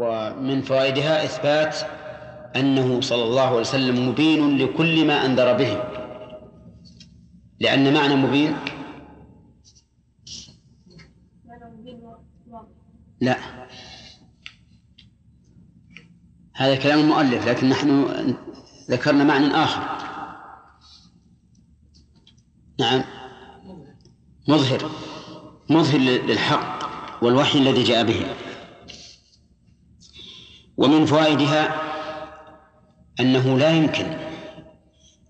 ومن فوائدها إثبات أنه صلى الله عليه وسلم مبين لكل ما أنذر به. لأن معنى مبين؟ لا. هذا كلام المؤلف لكن نحن ذكرنا معنى آخر. نعم. مظهر. مظهر للحق والوحي الذي جاء به. ومن فوائدها أنه لا يمكن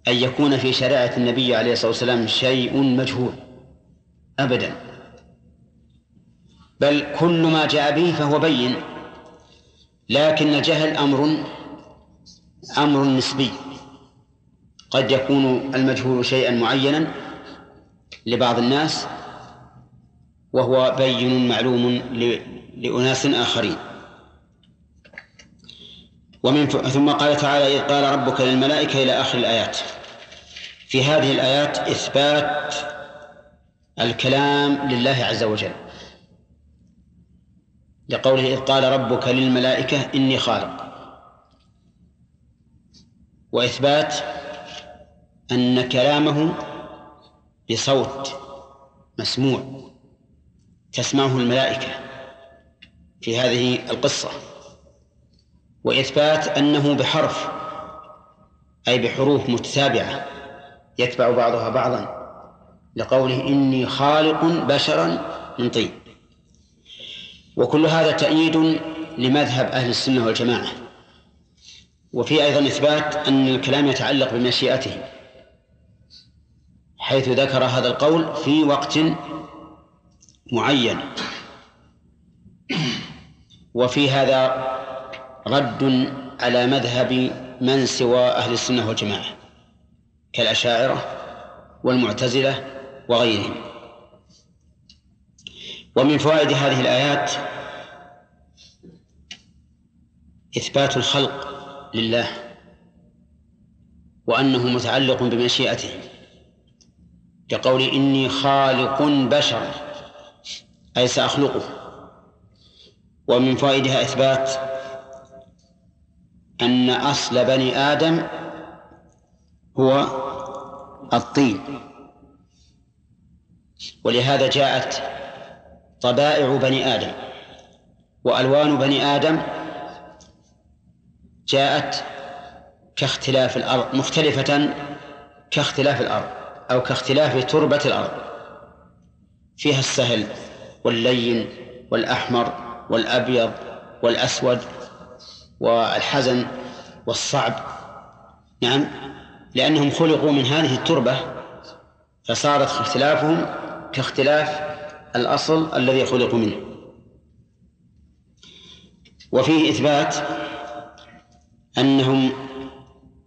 أن يكون في شريعة النبي عليه الصلاة والسلام شيء مجهول أبدا. بل كل ما جاء به فهو بين لكن الجهل أمر أمر نسبي. قد يكون المجهول شيئا معينا لبعض الناس وهو بين معلوم لأناس آخرين. ومن. ثم قال تعالى إذ قال ربك للملائكة إلى آخر الآيات. في هذه الآيات إثبات الكلام لله عز وجل. لقوله إذ قال ربك للملائكة إني خالق. وإثبات أن كلامه بصوت مسموع تسمعه الملائكة في هذه القصة. وإثبات أنه بحرف أي بحروف متتابعة يتبع بعضها بعضا لقوله إني خالق بشرا من طين. وكل هذا تأييد لمذهب أهل السنة والجماعة. وفي أيضا إثبات أن الكلام يتعلق بمشيئته حيث ذكر هذا القول في وقت معين. وفي هذا رد على مذهب من سوى أهل السنة والجماعة كالأشاعرة والمعتزلة وغيرهم. ومن فوائد هذه الآيات إثبات الخلق لله وأنه متعلق بمشيئته كقول إني خالق بشرا أي سأخلقه. ومن فوائدها إثبات أن أصل بني آدم هو الطين. ولهذا جاءت طبائع بني آدم وألوان بني آدم جاءت كاختلاف الأرض مختلفة كاختلاف الأرض أو كاختلاف تربة الأرض. فيها السهل واللين والأحمر والأبيض والأسود والحزن والصعب. نعم. لأنهم خلقوا من هذه التربة فصارت اختلافهم كاختلاف الأصل الذي خلقوا منه. وفيه إثبات أنهم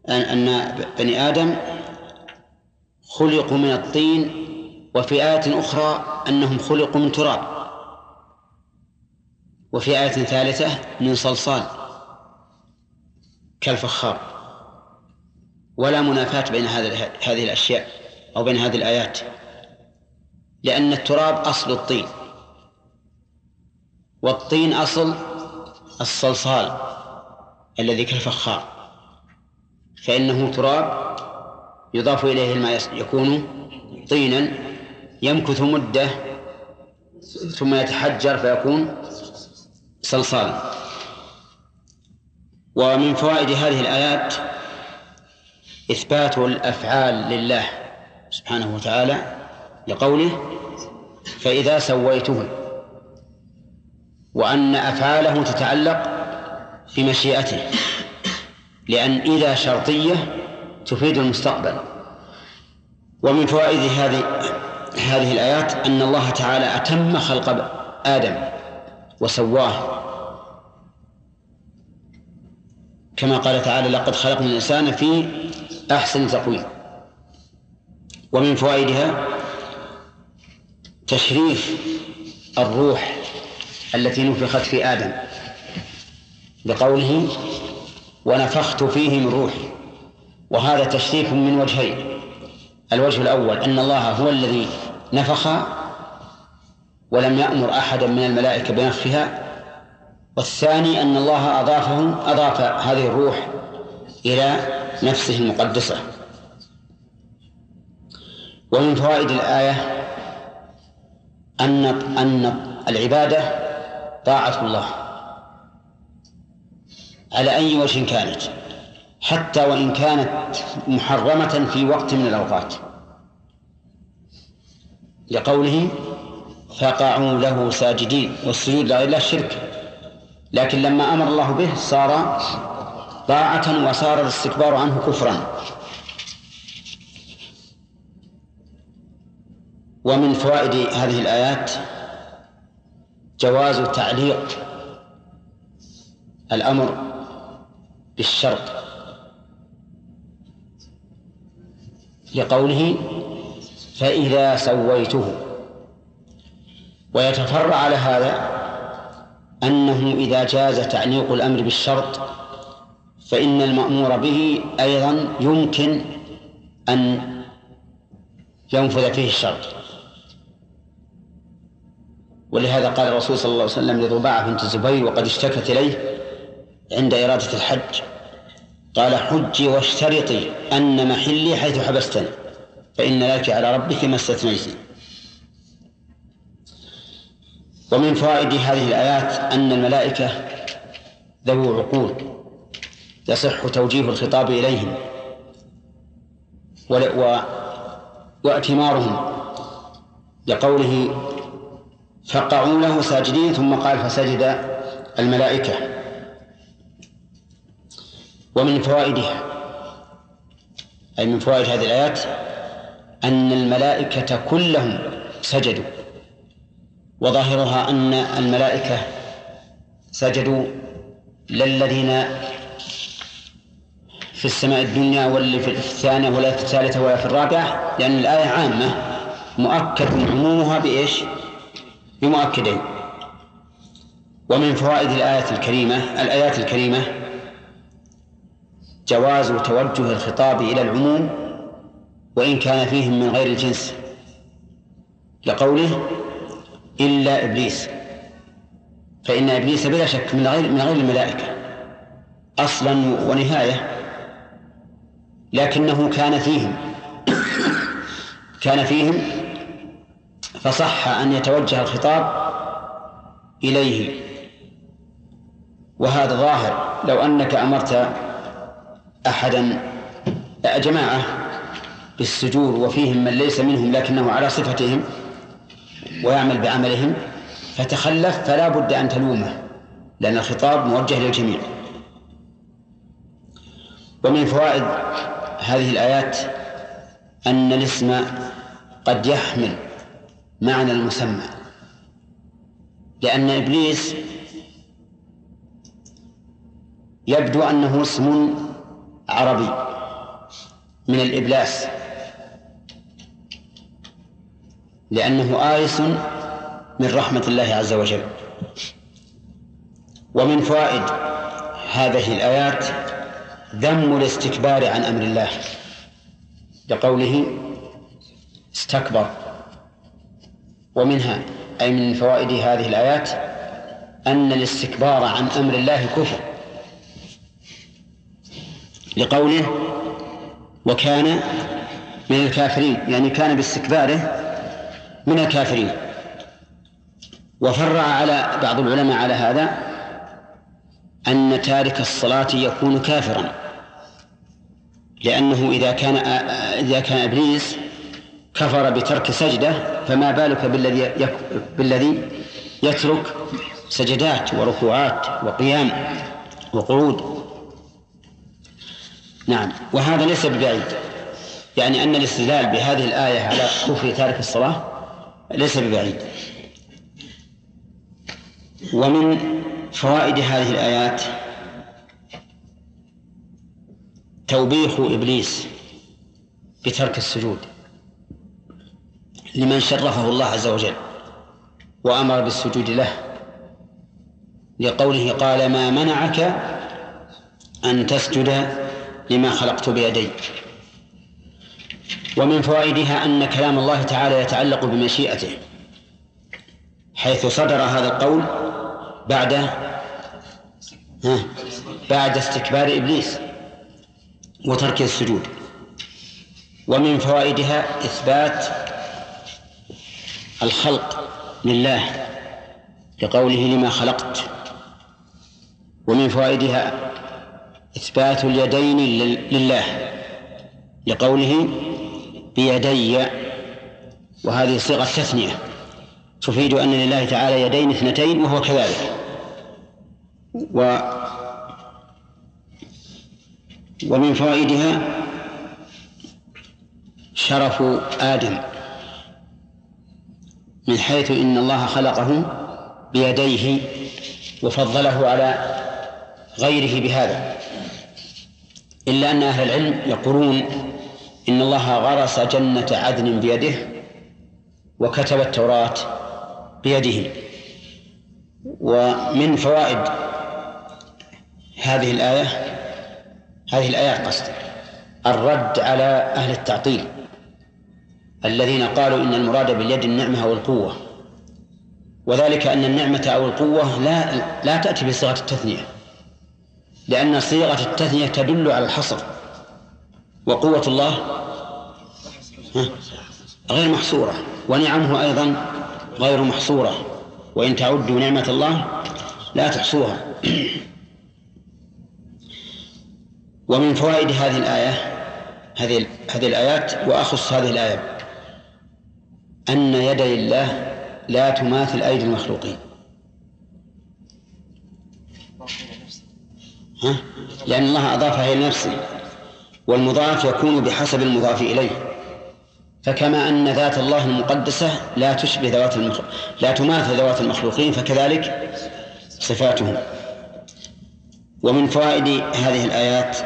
أن بني آدم خلقوا من الطين وفي آية أخرى أنهم خلقوا من تراب وفي آية ثالثة من صلصال. كالفخار. ولا منافاة بين هذه الأشياء أو بين هذه الآيات. لأن التراب أصل الطين. والطين أصل الصلصال الذي كالفخار. فإنه تراب يضاف إليه الماء يكون طينا يمكث مدة ثم يتحجر فيكون صلصالا. ومن فوائد هذه الآيات إثبات الأفعال لله سبحانه وتعالى لقوله فإذا سويته وأن أفعاله تتعلق بمشيئته لأن إذا شرطية تفيد المستقبل. ومن فوائد هذه هذه الآيات أن الله تعالى أتم خلق آدم وسواه كما قال تعالى لقد خلقنا الإنسان في أحسن تقويم. ومن فوائدها تشريف الروح التي نفخت في آدم بقوله ونفخت فيه من روحي. وهذا تشريف من وجهين. الوجه الأول أن الله هو الذي نفخ ولم يأمر أحدا من الملائكة بنفخها والثاني أن الله أضافه أضاف هذه الروح إلى نفسه المقدسة. ومن فوائد الآية أن أن العبادة طاعة الله. على أي وجه كانت؟ حتى وإن كانت محرمة في وقت من الأوقات. لقوله فقعوا له ساجدين والسجود لغير الله شرك. لكن لما أمر الله به صار طاعة وصار الاستكبار عنه كفرا. ومن فوائد هذه الآيات جواز تعليق الأمر بالشرط لقوله فإذا سويته. ويتفرع على هذا أنه إذا جاز تعليق الأمر بالشرط فإن المأمور به أيضا يمكن أن ينفذ فيه الشرط. ولهذا قال الرسول صلى الله عليه وسلم لضباعة بنت الزبير وقد اشتكت إليه عند إرادة الحج. قال حجي واشترطي أن محلي حيث حبستني فإن لك على ربك ما استثنيت. ومن فوائد هذه الآيات أن الملائكة ذو عقول يصح توجيه الخطاب إليهم و... وأتمارهم لقوله فقعوا له ساجدين ثم قال فسجد الملائكة. ومن فوائدها أي من فوائد هذه الآيات أن الملائكة كلهم سجدوا. وظاهرها أن الملائكة سجدوا للذين في السماء الدنيا واللي في الثانية ولا في الثالثة ولا في الرابعة لأن الآية عامة مؤكد عمومها بإيش؟ بمؤكدين ومن فوائد الآية الكريمة الآيات الكريمة جواز توجه الخطاب إلى العموم وإن كان فيهم من غير الجنس لقوله إلا إبليس. فإن إبليس بلا شك من غير من غير الملائكة. أصلا ونهاية. لكنه كان فيهم. كان فيهم. فصح أن يتوجه الخطاب إليه. وهذا ظاهر. لو أنك أمرت أحدا جماعة بالسجود وفيهم من ليس منهم لكنه على صفتهم ويعمل بعملهم فتخلف فلا بد أن تلومه لأن الخطاب موجه للجميع. ومن فوائد هذه الآيات أن الاسم قد يحمل معنى المسمى لأن إبليس يبدو أنه اسم عربي من الإبلاس. لأنه آيس من رحمة الله عز وجل. ومن فوائد هذه الآيات ذم الاستكبار عن أمر الله. لقوله استكبر. ومنها أي من فوائد هذه الآيات أن الاستكبار عن أمر الله كفر. لقوله وكان من الكافرين يعني كان باستكباره من الكافرين. وفرع على بعض العلماء على هذا أن تارك الصلاة يكون كافرا. لأنه إذا كان إذا كان إبليس كفر بترك سجدة فما بالك بالذي بالذي يترك سجدات وركوعات وقيام وقعود؟ نعم. وهذا ليس ببعيد. يعني أن الاستدلال بهذه الآية على كفر تارك الصلاة ليس ببعيد. ومن فوائد هذه الآيات توبيخ إبليس بترك السجود لمن شرفه الله عز وجل وأمر بالسجود له لقوله قال ما منعك أن تسجد لما خلقت بيدي ومن فوائدها أن كلام الله تعالى يتعلق بمشيئته حيث صدر هذا القول بعد ها بعد استكبار إبليس وترك السجود. ومن فوائدها إثبات الخلق لله لقوله لما خلقت. ومن فوائدها إثبات اليدين لله لقوله بيدي وهذه صيغة تثنية. تفيد أن لله تعالى يدين اثنتين وهو كذلك. و ومن فوائدها شرف آدم من حيث إن الله خلقه بيديه وفضله على غيره بهذا. إلا أن أهل العلم يقولون إن الله غرس جنة عدن بيده وكتب التوراة بيده. ومن فوائد هذه الآية هذه الآيات قصد الرد على أهل التعطيل الذين قالوا إن المراد باليد النعمة أو القوة. وذلك أن النعمة أو القوة لا لا تأتي بصيغة التثنية لأن صيغة التثنية تدل على الحصر. وقوة الله غير محصورة ونعمه أيضا غير محصورة. وإن تعدوا نعمة الله لا تحصوها. ومن فوائد هذه الآية هذه هذه الآيات وأخص هذه الآية أن يدي الله لا تماثل أيدي المخلوقين. ها؟ لأن الله أضافها إلى نفسه. والمضاف يكون بحسب المضاف إليه. فكما أن ذات الله المقدسة لا تشبه ذوات المخ... لا تماثل ذوات المخلوقين فكذلك صفاتهم ومن فوائد هذه الآيات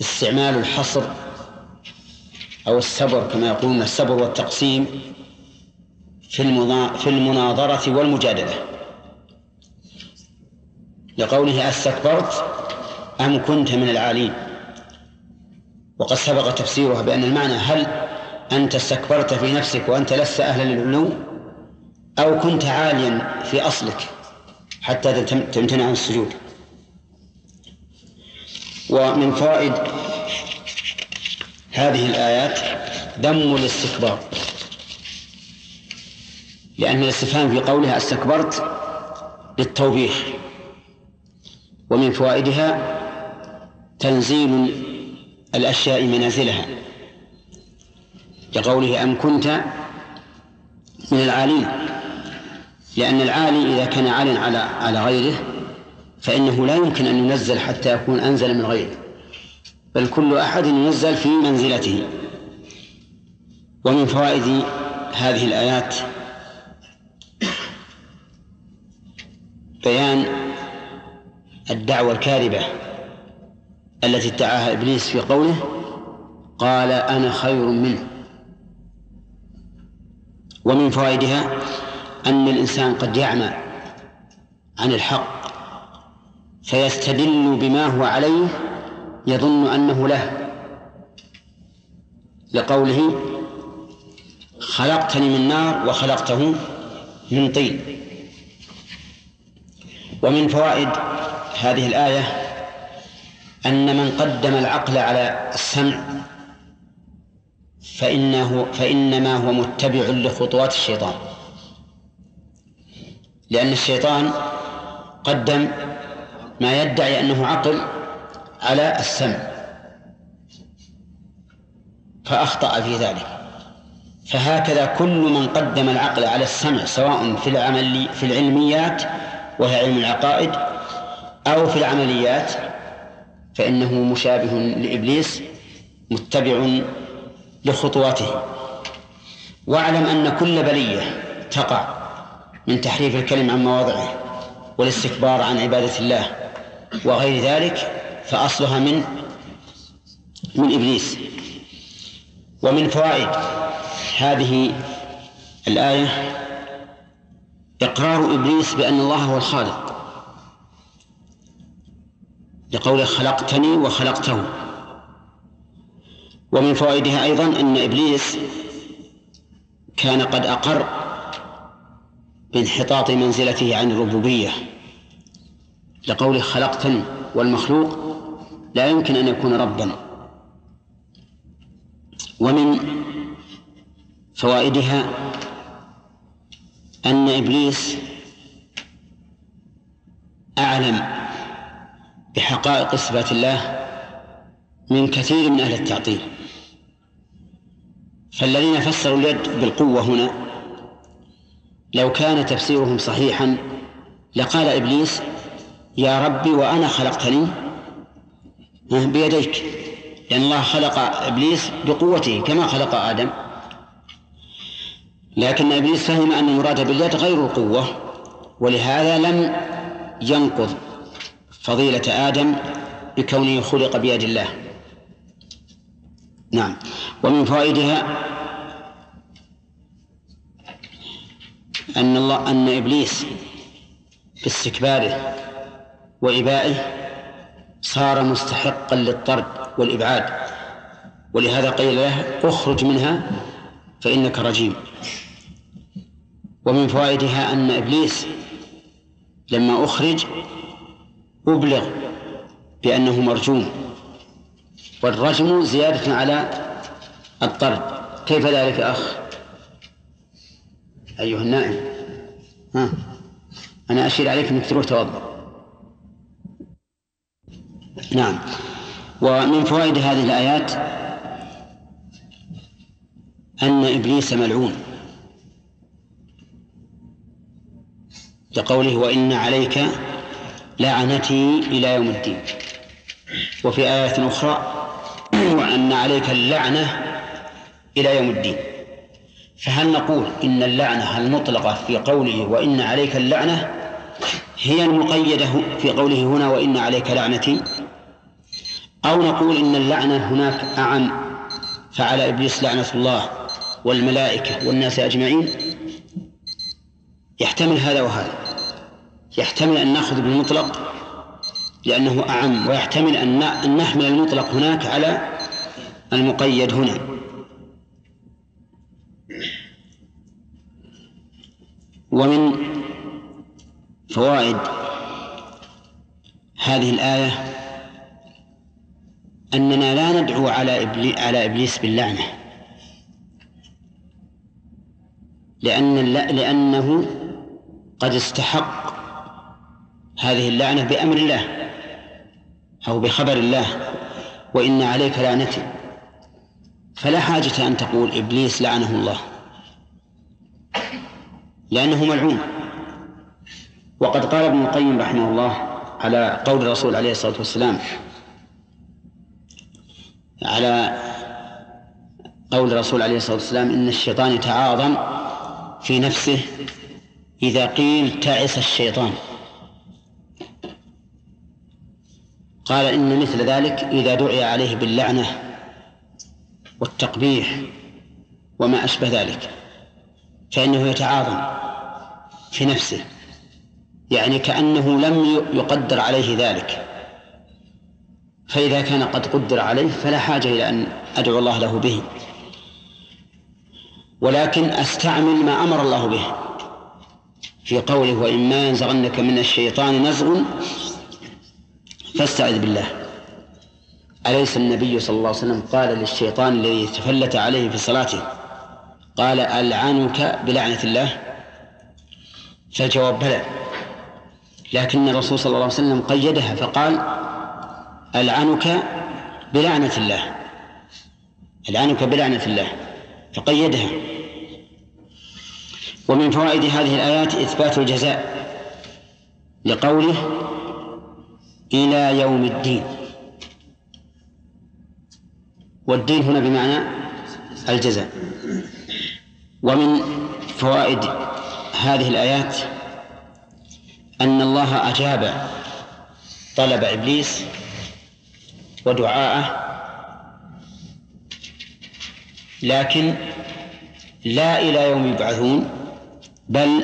استعمال الحصر أو السبر كما يقولون السبر والتقسيم في في المناظرة والمجادلة. لقوله أستكبرت أم كنت من العالين؟ وقد سبق تفسيرها بأن المعنى هل أنت استكبرت في نفسك وأنت لست أهلا للعلو أو كنت عاليا في أصلك حتى تمتنع عن السجود. ومن فوائد هذه الآيات ذم الاستكبار. لأن الاستفهام في قولها أستكبرت للتوبيخ. ومن فوائدها تنزيل الأشياء منازلها لقوله أم كنت من العالين لأن العالي إذا كان عاليا على على غيره فإنه لا يمكن أن ينزل حتى يكون أنزل من غيره بل كل أحد ينزل في منزلته. ومن فوائد هذه الآيات بيان الدعوة الكاذبة التي ادعاها إبليس في قوله قال أنا خير منه. ومن فوائدها أن الإنسان قد يعمى عن الحق فيستدل بما هو عليه يظن أنه له. لقوله خلقتني من نار وخلقته من طين. ومن فوائد هذه الآية أن من قدم العقل على السمع فإنه فإنما هو متبع لخطوات الشيطان. لأن الشيطان قدم ما يدعي أنه عقل على السمع فأخطأ في ذلك. فهكذا كل من قدم العقل على السمع سواء في العمل في العلميات وهي علم العقائد أو في العمليات فإنه مشابه لإبليس متبع لخطواته. واعلم أن كل بلية تقع من تحريف الكلم عن مواضعه والاستكبار عن عبادة الله وغير ذلك فأصلها من من إبليس. ومن فوائد هذه الآية إقرار إبليس بأن الله هو الخالق. لقوله خلقتني وخلقته. ومن فوائدها أيضا أن إبليس كان قد أقر بانحطاط منزلته عن الربوبية. لقوله خلقتني والمخلوق لا يمكن أن يكون ربا. ومن فوائدها أن إبليس أعلم بحقائق صفات الله من كثير من أهل التعطيل. فالذين فسروا اليد بالقوة هنا لو كان تفسيرهم صحيحا لقال إبليس يا ربي وأنا خلقتني بيديك. لأن الله خلق إبليس بقوته كما خلق آدم. لكن إبليس فهم أن المراد باليد غير القوة ولهذا لم ينقض. فضيلة آدم بكونه خلق بيد الله. نعم. ومن فوائدها أن الله أن إبليس باستكباره وإبائه صار مستحقا للطرد والإبعاد. ولهذا قيل له اخرج منها فإنك رجيم. ومن فوائدها أن إبليس لما أخرج أبلغ بأنه مرجوم والرجم زيادة على الطرد. كيف ذلك أخ؟ أيها النائم ها؟ أنا أشير عليك أنك تروح توضأ. نعم. ومن فوائد هذه الآيات أن إبليس ملعون. لقوله وإن عليك لعنتي إلى يوم الدين. وفي آيات أخرى وأن عليك اللعنة إلى يوم الدين. فهل نقول إن اللعنة المطلقة في قوله وإن عليك اللعنة هي المقيدة في قوله هنا وإن عليك لعنتي؟ أو نقول إن اللعنة هناك أعم فعلى إبليس لعنة الله والملائكة والناس أجمعين؟ يحتمل هذا وهذا. يحتمل أن نأخذ بالمطلق لأنه أعم ويحتمل أن نحمل المطلق هناك على المقيد هنا. ومن فوائد هذه الآية أننا لا ندعو على على إبليس باللعنة. لأن لأنه قد استحق هذه اللعنة بأمر الله أو بخبر الله وإن عليك لعنتي. فلا حاجة أن تقول إبليس لعنه الله لأنه ملعون. وقد قال ابن القيم رحمه الله على قول الرسول عليه الصلاة والسلام على قول الرسول عليه الصلاة والسلام إن الشيطان يتعاظم في نفسه إذا قيل تعس الشيطان. قال إن مثل ذلك إذا دعي عليه باللعنة والتقبيح وما أشبه ذلك فإنه يتعاظم في نفسه يعني كأنه لم يقدر عليه ذلك. فإذا كان قد قدر عليه فلا حاجة إلى أن أدعو الله له به. ولكن أستعمل ما أمر الله به. في قوله وإما ينزغنك من الشيطان نزغ فاستعذ بالله. أليس النبي صلى الله عليه وسلم قال للشيطان الذي تفلت عليه في صلاته قال ألعنك بلعنة الله؟ فالجواب بلى. لكن الرسول صلى الله عليه وسلم قيدها فقال ألعنك بلعنة الله. ألعنك بلعنة الله. فقيدها. ومن فوائد هذه الآيات إثبات الجزاء لقوله إلى يوم الدين. والدين هنا بمعنى الجزاء. ومن فوائد هذه الآيات أن الله أجاب طلب إبليس ودعاءه لكن لا إلى يوم يبعثون بل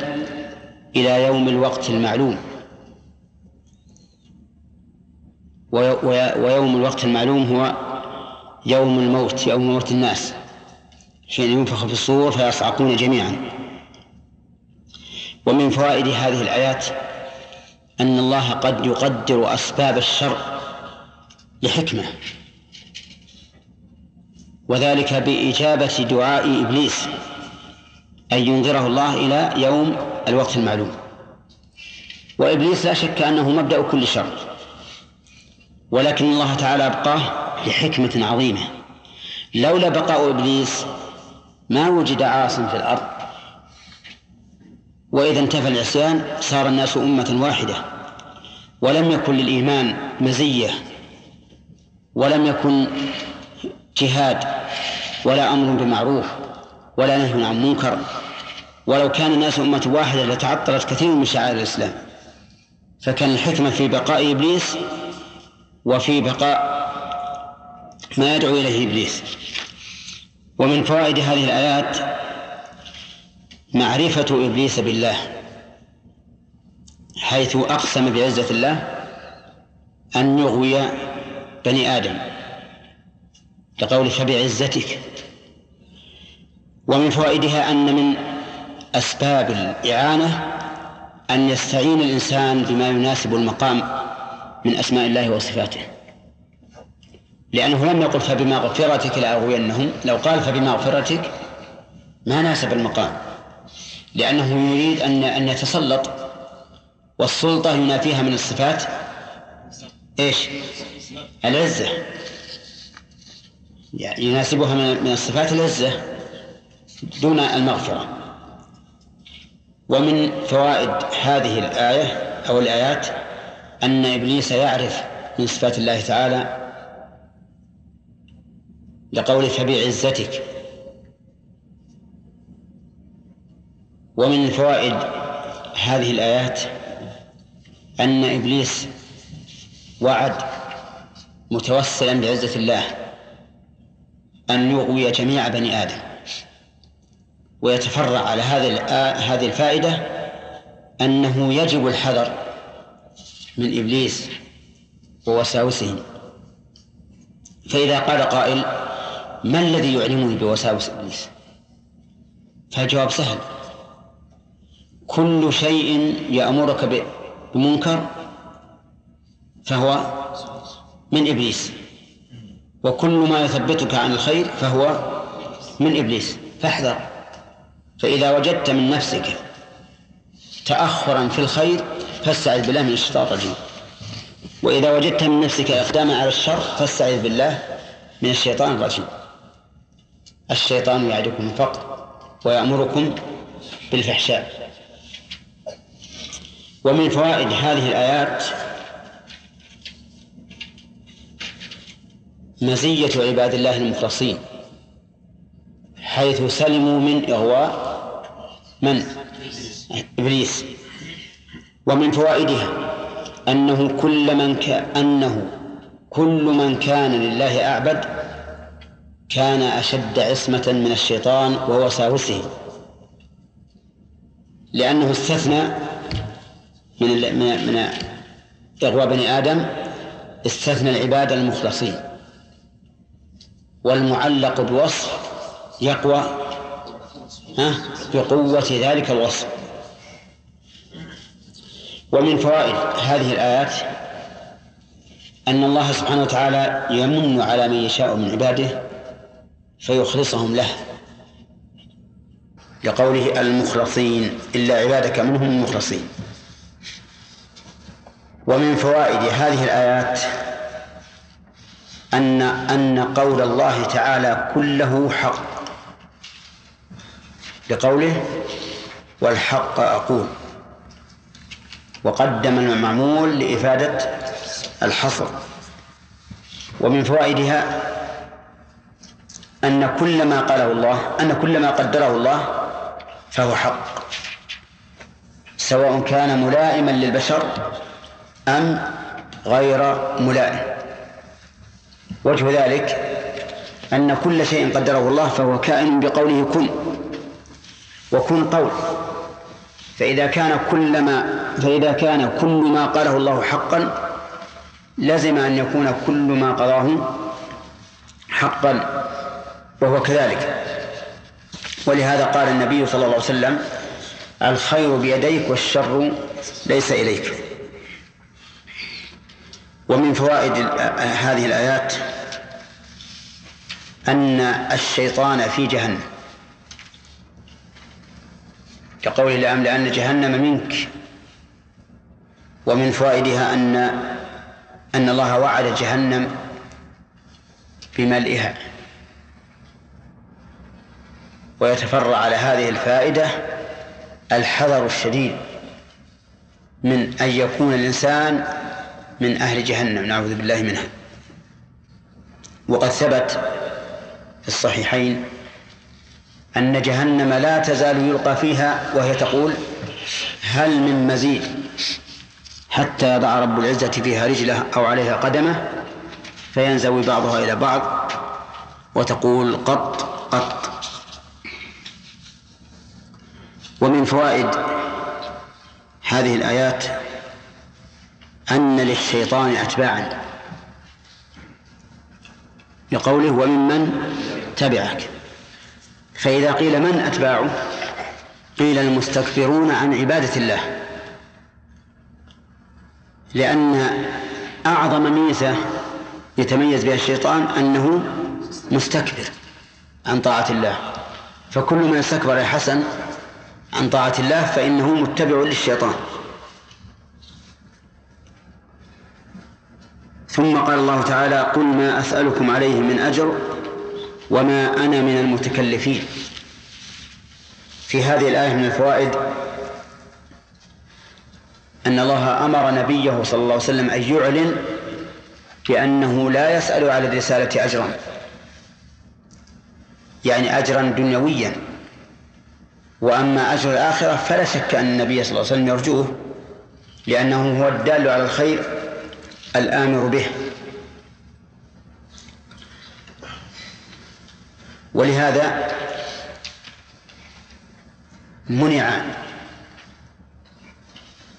إلى يوم الوقت المعلوم. ويوم الوقت المعلوم هو يوم الموت يوم موت الناس حين ينفخ في الصور فيصعقون جميعا. ومن فوائد هذه الآيات أن الله قد يقدر أسباب الشر لحكمة وذلك بإجابة دعاء إبليس أن ينظره الله إلى يوم الوقت المعلوم. وإبليس لا شك أنه مبدأ كل شر. ولكن الله تعالى أبقاه لحكمة عظيمة. لولا بقاء إبليس ما وجد عاص في الأرض. وإذا انتفى العصيان صار الناس أمة واحدة. ولم يكن للإيمان مزية. ولم يكن جهاد ولا أمر بمعروف ولا نهي عن منكر. ولو كان الناس أمة واحدة لتعطلت كثير من شعائر الإسلام. فكان الحكمة في بقاء إبليس وفي بقاء ما يدعو إليه إبليس. ومن فوائد هذه الآيات معرفة إبليس بالله حيث أقسم بعزة الله أن يغوي بني آدم لقول فبعزتك ومن فوائدها أن من أسباب الإعانة أن يستعين الإنسان بما يناسب المقام من أسماء الله وصفاته. لأنه لم يقل فبمغفرتك لأغوينهم لو قال فبمغفرتك ما ناسب المقام. لأنه يريد أن أن يتسلط والسلطة ينافيها من الصفات إيش؟ العزة. يعني يناسبها من الصفات العزة دون المغفرة. ومن فوائد هذه الآية أو الآيات أن إبليس يعرف من صفات الله تعالى لقوله فبعزتك ومن فوائد هذه الآيات أن إبليس وعد متوسلا بعزة الله أن يغوي جميع بني آدم. ويتفرع على هذه هذه الفائدة أنه يجب الحذر من إبليس ووساوسه. فإذا قال قائل ما الذي يعلمني بوساوس إبليس؟ فالجواب سهل. كل شيء يأمرك بمنكر فهو من إبليس. وكل ما يثبتك عن الخير فهو من إبليس. فاحذر. فإذا وجدت من نفسك تأخرا في الخير فاستعذ بالله من الشيطان الرجيم. وإذا وجدت من نفسك إقداما على الشر فاستعذ بالله من الشيطان الرجيم. الشيطان يعدكم الفقر ويأمركم بالفحشاء. ومن فوائد هذه الآيات مزية عباد الله المخلصين حيث سلموا من إغواء من؟ إبليس. ومن فوائدها أنه كل من كان أنه كل من كان لله أعبد كان أشد عصمة من الشيطان ووساوسه لأنه استثنى من من من إغواء بني آدم استثنى العباد المخلصين والمعلق بوصف يقوى ها بقوة ذلك الوصف. ومن فوائد هذه الآيات أن الله سبحانه وتعالى يمن على من يشاء من عباده فيخلصهم له لقوله المخلصين إلا عبادك منهم المخلصين. ومن فوائد هذه الآيات أن أن قول الله تعالى كله حق لقوله والحق أقول. وقدم المعمول لإفادة الحصر. ومن فوائدها أن كل ما قاله الله أن كل ما قدره الله فهو حق. سواء كان ملائما للبشر أم غير ملائم. وجه ذلك أن كل شيء قدره الله فهو كائن بقوله كن وكن قول. فإذا كان كل ما فإذا كان كل ما قاله الله حقا لزم أن يكون كل ما قضاه حقا وهو كذلك. ولهذا قال النبي صلى الله عليه وسلم الخير بيديك والشر ليس إليك. ومن فوائد هذه الآيات أن الشيطان في جهنم. كقوله لأملأن جهنم منك ومن فوائدها أن أن الله وعد جهنم بملئها ويتفرع على هذه الفائدة الحذر الشديد من أن يكون الإنسان من أهل جهنم نعوذ بالله منها. وقد ثبت في الصحيحين أن جهنم لا تزال يلقى فيها وهي تقول هل من مزيد حتى يضع رب العزة فيها رجله أو عليها قدمه فينزوي بعضها إلى بعض وتقول قط قط. ومن فوائد هذه الآيات أن للشيطان أتباعا لقوله وممن تبعك. فإذا قيل من أتباعه؟ قيل المستكبرون عن عبادة الله. لأن أعظم ميزة يتميز بها الشيطان أنه مستكبر عن طاعة الله. فكل من استكبر يا حسن عن طاعة الله فإنه متبع للشيطان. ثم قال الله تعالى قل ما أسألكم عليه من أجر وما أنا من المتكلفين. في هذه الآية من الفوائد أن الله أمر نبيه صلى الله عليه وسلم أن يعلن بأنه لا يسأل على الرسالة أجرا. يعني أجرا دنيويا. وأما أجر الآخرة فلا شك أن النبي صلى الله عليه وسلم يرجوه لأنه هو الدال على الخير الآمر به. ولهذا منع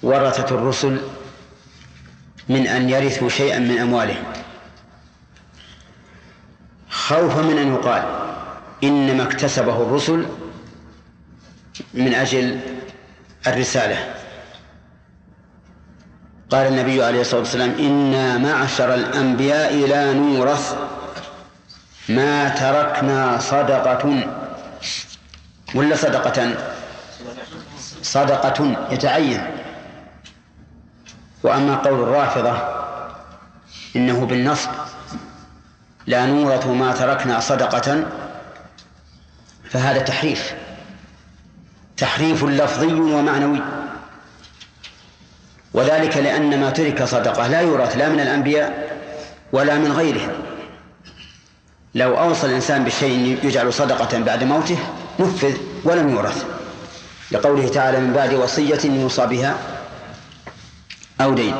ورثة الرسل من أن يرثوا شيئا من أموالهم. خوفا من أن يقال إنما اكتسبه الرسل من أجل الرسالة. قال النبي عليه الصلاة والسلام إنا معشر الأنبياء لا نورث. ما تركنا صدقة. ولا صدقة؟ صدقة يتعين. وأما قول الرافضة إنه بالنصب. لا نورث ما تركنا صدقة. فهذا تحريف. تحريف لفظي ومعنوي. وذلك لأن ما ترك صدقة لا يورث لا من الأنبياء ولا من غيرهم. لو أوصى الإنسان بشيء يجعل صدقة بعد موته نفذ ولم يورث. لقوله تعالى من بعد وصية يوصى بها أو دين.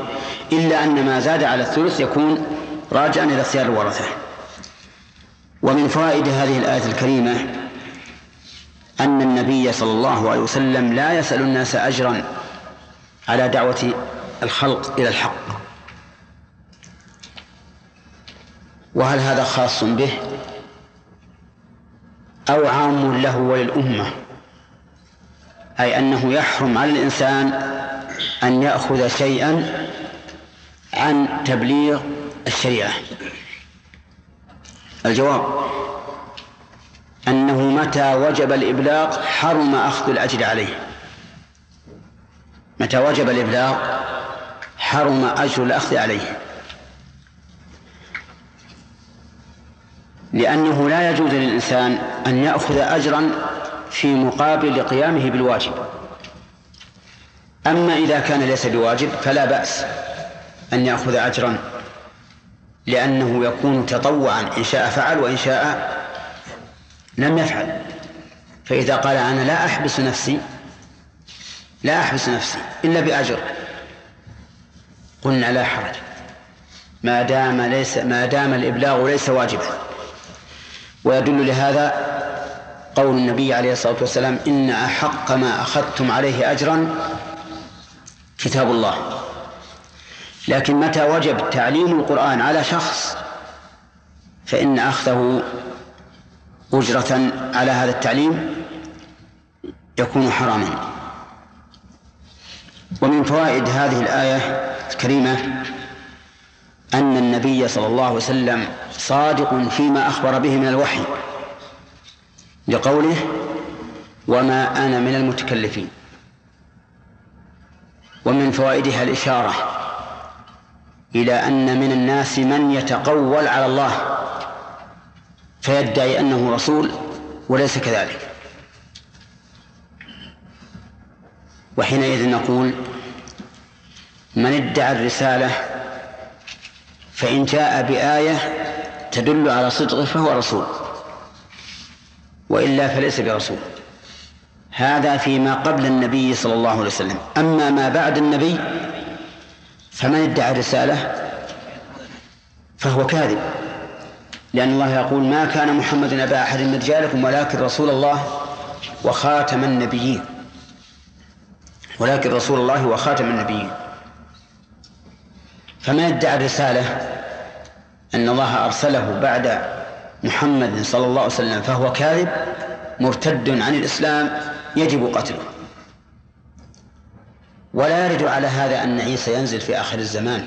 إلا أن ما زاد على الثلث يكون راجعا إلى اختيار الورثة. ومن فوائد هذه الآية الكريمة أن النبي صلى الله عليه وسلم لا يسأل الناس أجرا على دعوة الخلق إلى الحق. وهل هذا خاص به؟ أو عام له وللأمة؟ أي أنه يحرم على الإنسان أن يأخذ شيئا عن تبليغ الشريعة. الجواب أنه متى وجب الإبلاغ حرم أخذ الأجر عليه. متى وجب الإبلاغ حرم أجر الأخذ عليه. لأنه لا يجوز للإنسان أن يأخذ أجرا في مقابل قيامه بالواجب. أما إذا كان ليس بواجب فلا بأس أن يأخذ أجرا لأنه يكون تطوعا إن شاء فعل وإن شاء لم يفعل. فإذا قال أنا لا أحبس نفسي لا أحبس نفسي إلا بأجر. قلنا لا حرج. ما دام ليس ما دام الإبلاغ ليس واجبا. ويدل لهذا قول النبي عليه الصلاة والسلام إن أحق ما أخذتم عليه أجرا كتاب الله. لكن متى وجب تعليم القرآن على شخص فإن أخذه أجرة على هذا التعليم يكون حراما. ومن فوائد هذه الآية الكريمة أن النبي صلى الله عليه وسلم صادق فيما أخبر به من الوحي لقوله وما أنا من المتكلفين ومن فوائدها الإشارة إلى أن من الناس من يتقول على الله فيدعي أنه رسول وليس كذلك. وحينئذ نقول من ادعى الرسالة فإن جاء بآية تدل على صدقه فهو رسول وإلا فليس برسول. هذا فيما قبل النبي صلى الله عليه وسلم. أما ما بعد النبي فمن ادعى الرسالة فهو كاذب. لأن الله يقول ما كان محمد أبا أحد من رجالكم ولكن رسول الله وخاتم النبيين. ولكن رسول الله وخاتم النبيين. فمن ادعى الرسالة أن الله أرسله بعد محمد صلى الله عليه وسلم فهو كاذب مرتد عن الإسلام يجب قتله. ولا يرد على هذا أن عيسى ينزل في آخر الزمان.